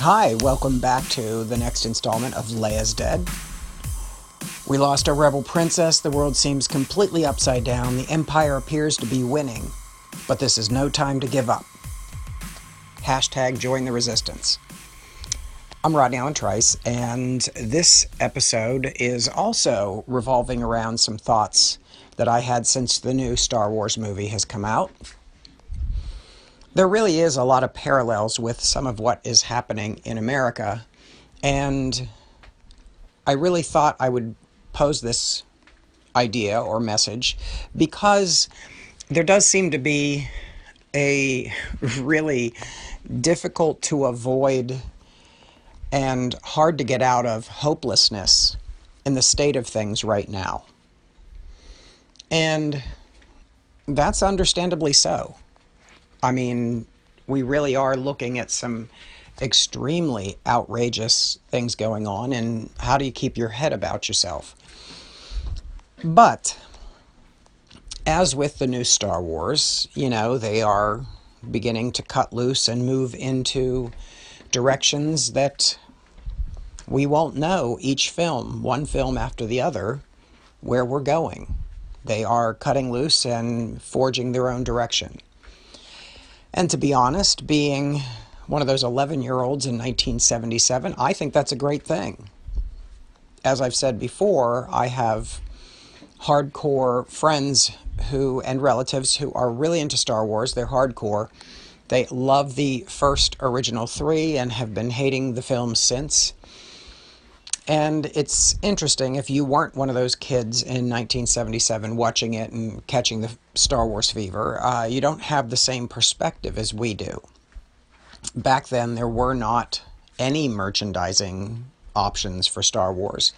Hi, welcome back to the next installment of Leia's Dead. We lost our rebel princess, the world seems completely upside down, the Empire appears to be winning, but this is no time to give up. Hashtag join the resistance. I'm Rodney Allen Trice, and this episode is also revolving around some thoughts that I had since the new Star Wars movie has come out. There really is a lot of parallels with some of what is happening in America, and I really thought I would pose this idea or message because there does seem to be a really difficult to avoid and hard to get out of hopelessness in the state of things right now. And that's understandably so. I mean, we really are looking at some extremely outrageous things going on, and how do you keep your head about yourself? But as with the new Star Wars, you know, they are beginning to cut loose and move into directions that we won't know each film, one film after the other, where we're going. They are cutting loose and forging their own direction. And to be honest, being one of those 11 year olds in 1977, I think that's a great thing. As I've said before, I have hardcore friends who and relatives who are really into Star Wars. They're hardcore. They love the first original three and have been hating the films since. And it's interesting if you weren't one of those kids in 1977 watching it and catching the Star Wars fever, uh, you don't have the same perspective as we do. Back then, there were not any merchandising options for Star Wars.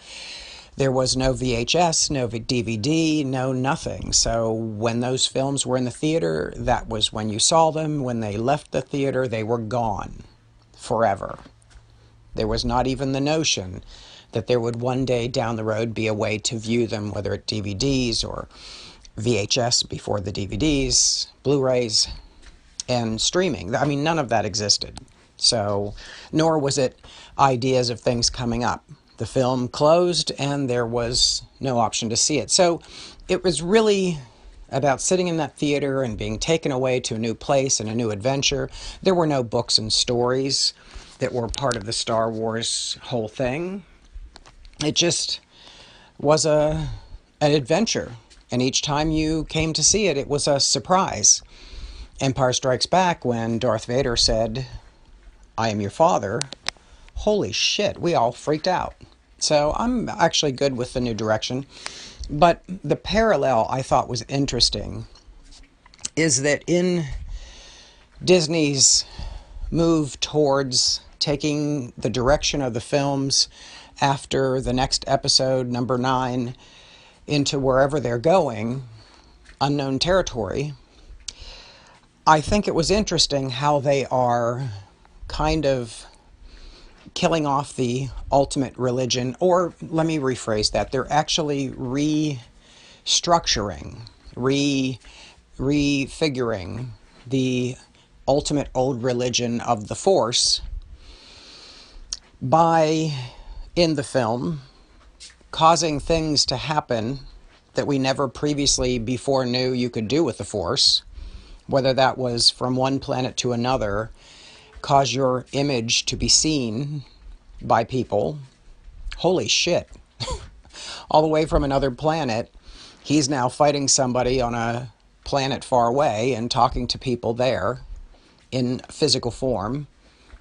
There was no VHS, no DVD, no nothing. So when those films were in the theater, that was when you saw them. When they left the theater, they were gone forever. There was not even the notion that there would one day down the road be a way to view them, whether at DVDs or VHS before the DVDs, Blu rays, and streaming. I mean, none of that existed. So, nor was it ideas of things coming up the film closed and there was no option to see it. So it was really about sitting in that theater and being taken away to a new place and a new adventure. There were no books and stories that were part of the Star Wars whole thing. It just was a an adventure, and each time you came to see it, it was a surprise. Empire Strikes Back when Darth Vader said, "I am your father." Holy shit, we all freaked out. So I'm actually good with the new direction. But the parallel I thought was interesting is that in Disney's move towards taking the direction of the films after the next episode, number nine, into wherever they're going, unknown territory, I think it was interesting how they are kind of killing off the ultimate religion, or let me rephrase that, they're actually restructuring, re refiguring the ultimate old religion of the Force by, in the film, causing things to happen that we never previously before knew you could do with the Force, whether that was from one planet to another cause your image to be seen by people. Holy shit. All the way from another planet, he's now fighting somebody on a planet far away and talking to people there in physical form.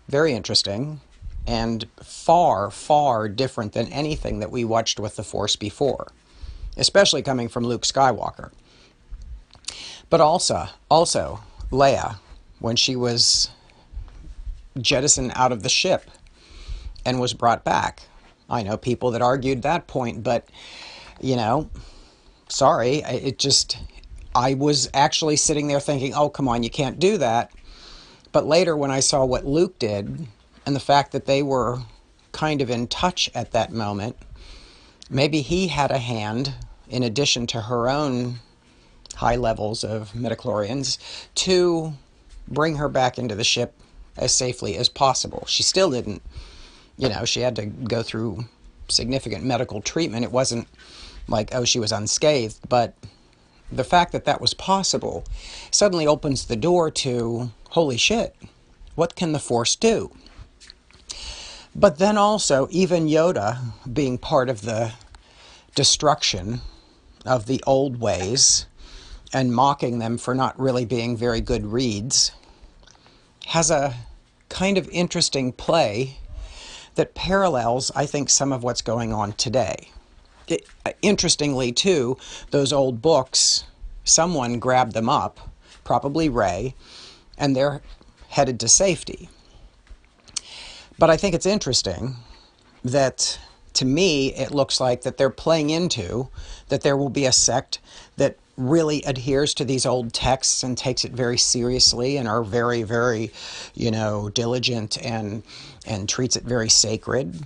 Very interesting and far, far different than anything that we watched with the Force before, especially coming from Luke Skywalker. But also, also, Leia, when she was jettisoned out of the ship and was brought back. I know people that argued that point, but you know, sorry, it just I was actually sitting there thinking, "Oh, come on, you can't do that." But later when I saw what Luke did and the fact that they were kind of in touch at that moment, maybe he had a hand in addition to her own high levels of midichlorians to bring her back into the ship as safely as possible. She still didn't, you know, she had to go through significant medical treatment. It wasn't like, oh, she was unscathed, but the fact that that was possible suddenly opens the door to holy shit, what can the Force do? But then also, even Yoda being part of the destruction of the old ways and mocking them for not really being very good reads has a kind of interesting play that parallels, I think, some of what's going on today. It, uh, interestingly, too, those old books, someone grabbed them up, probably Rey, and they're headed to safety. But I think it's interesting that to me it looks like that they're playing into that there will be a sect that really adheres to these old texts and takes it very seriously and are very very you know diligent and and treats it very sacred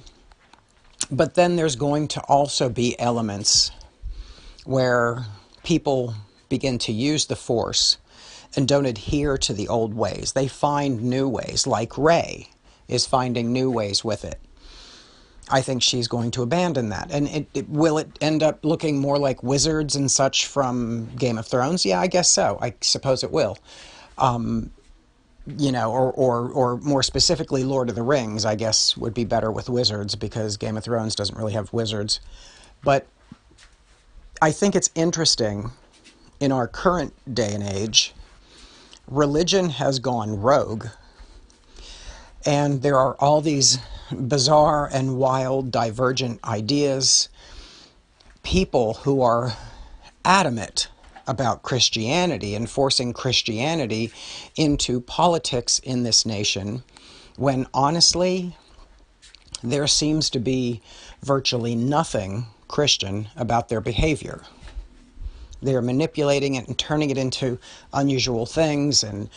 but then there's going to also be elements where people begin to use the force and don't adhere to the old ways. They find new ways, like Rey is finding new ways with it. I think she's going to abandon that. And it, it, will it end up looking more like wizards and such from Game of Thrones? Yeah, I guess so. I suppose it will. Um, you know, or, or, or more specifically, Lord of the Rings, I guess, would be better with wizards because Game of Thrones doesn't really have wizards. But I think it's interesting in our current day and age, religion has gone rogue. And there are all these bizarre and wild, divergent ideas. People who are adamant about Christianity and forcing Christianity into politics in this nation when honestly, there seems to be virtually nothing Christian about their behavior. They're manipulating it and turning it into unusual things, and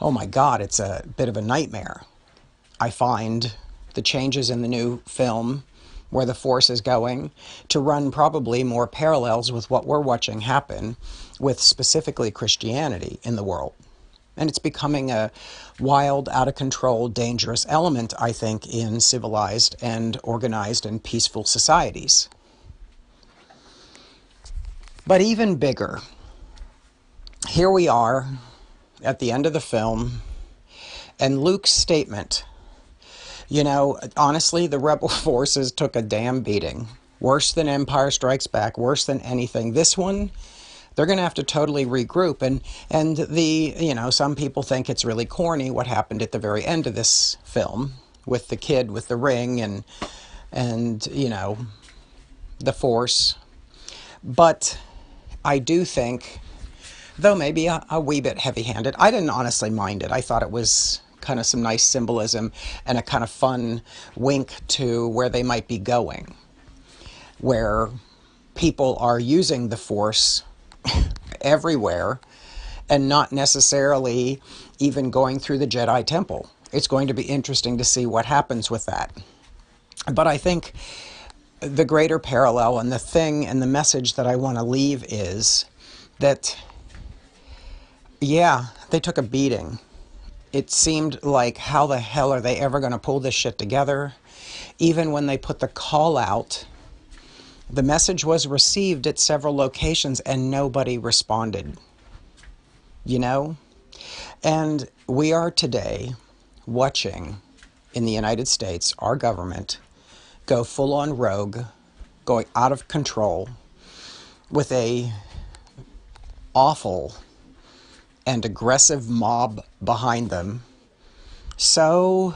oh my God, it's a bit of a nightmare. I find the changes in the new film where the force is going to run probably more parallels with what we're watching happen with specifically Christianity in the world. And it's becoming a wild, out of control, dangerous element, I think, in civilized and organized and peaceful societies. But even bigger, here we are at the end of the film, and Luke's statement you know, honestly, the rebel forces took a damn beating. Worse than Empire Strikes Back, worse than anything. This one, they're going to have to totally regroup and and the you know some people think it's really corny what happened at the very end of this film with the kid with the ring and and you know the force but i do think though maybe a, a wee bit heavy-handed i didn't honestly mind it i thought it was kind of some nice symbolism and a kind of fun wink to where they might be going, where people are using the Force everywhere and not necessarily even going through the Jedi Temple. It's going to be interesting to see what happens with that. But I think the greater parallel and the thing and the message that I want to leave is that, yeah, they took a beating it seemed like how the hell are they ever going to pull this shit together? Even when they put the call out, the message was received at several locations and nobody responded. You know? And we are today watching in the United States our government go full on rogue, going out of control with a awful and aggressive mob behind them, so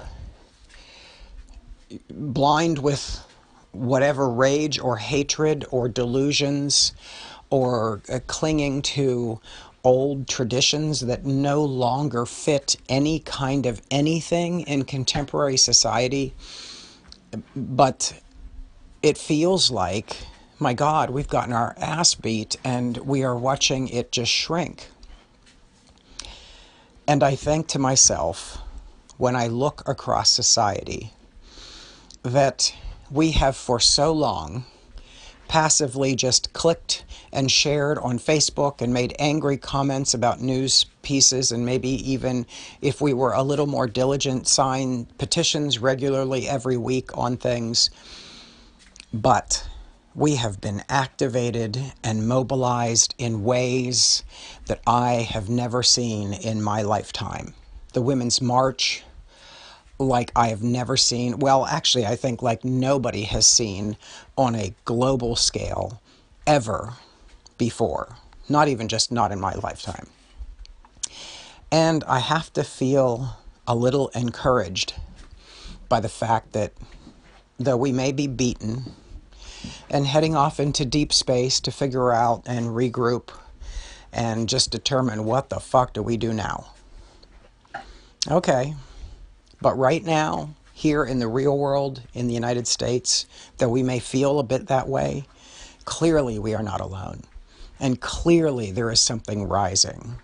blind with whatever rage or hatred or delusions or uh, clinging to old traditions that no longer fit any kind of anything in contemporary society. But it feels like, my God, we've gotten our ass beat and we are watching it just shrink. And I think to myself, when I look across society, that we have for so long passively just clicked and shared on Facebook and made angry comments about news pieces, and maybe even if we were a little more diligent, sign petitions regularly every week on things. But we have been activated and mobilized in ways that I have never seen in my lifetime. The Women's March, like I have never seen, well, actually, I think like nobody has seen on a global scale ever before, not even just not in my lifetime. And I have to feel a little encouraged by the fact that though we may be beaten and heading off into deep space to figure out and regroup and just determine what the fuck do we do now. Okay, but right now, here in the real world in the United States, though we may feel a bit that way, clearly we are not alone. And clearly there is something rising.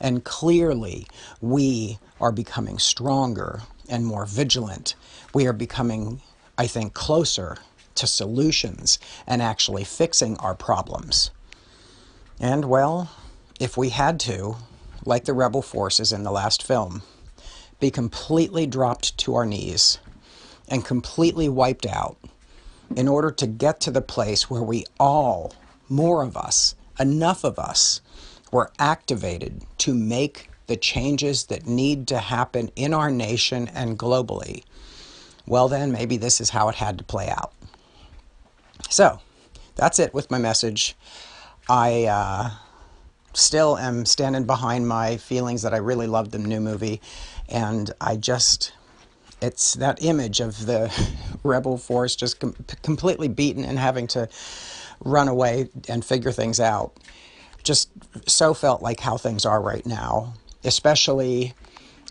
And clearly we are becoming stronger and more vigilant. We are becoming, I think, closer to solutions and actually fixing our problems. And well, if we had to, like the rebel forces in the last film, be completely dropped to our knees and completely wiped out in order to get to the place where we all, more of us, enough of us, were activated to make the changes that need to happen in our nation and globally, well, then maybe this is how it had to play out. So, that's it with my message. I uh, still am standing behind my feelings that I really loved the new movie, and I just it's that image of the rebel force just com- completely beaten and having to run away and figure things out. Just so felt like how things are right now, especially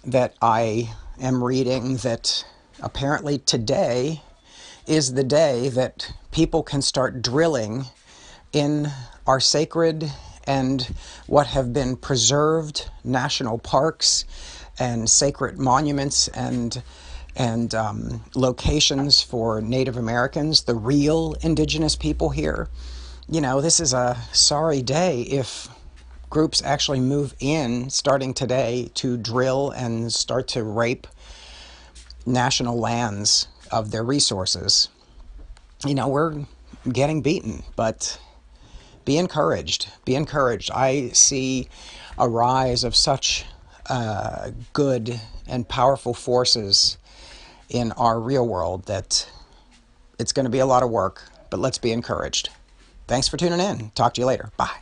that I am reading that apparently today is the day that people can start drilling in our sacred and what have been preserved national parks and sacred monuments and and um, locations for Native Americans, the real indigenous people here. You know, this is a sorry day if groups actually move in starting today to drill and start to rape national lands of their resources. You know, we're getting beaten, but be encouraged. Be encouraged. I see a rise of such uh, good and powerful forces in our real world that it's going to be a lot of work, but let's be encouraged. Thanks for tuning in. Talk to you later. Bye.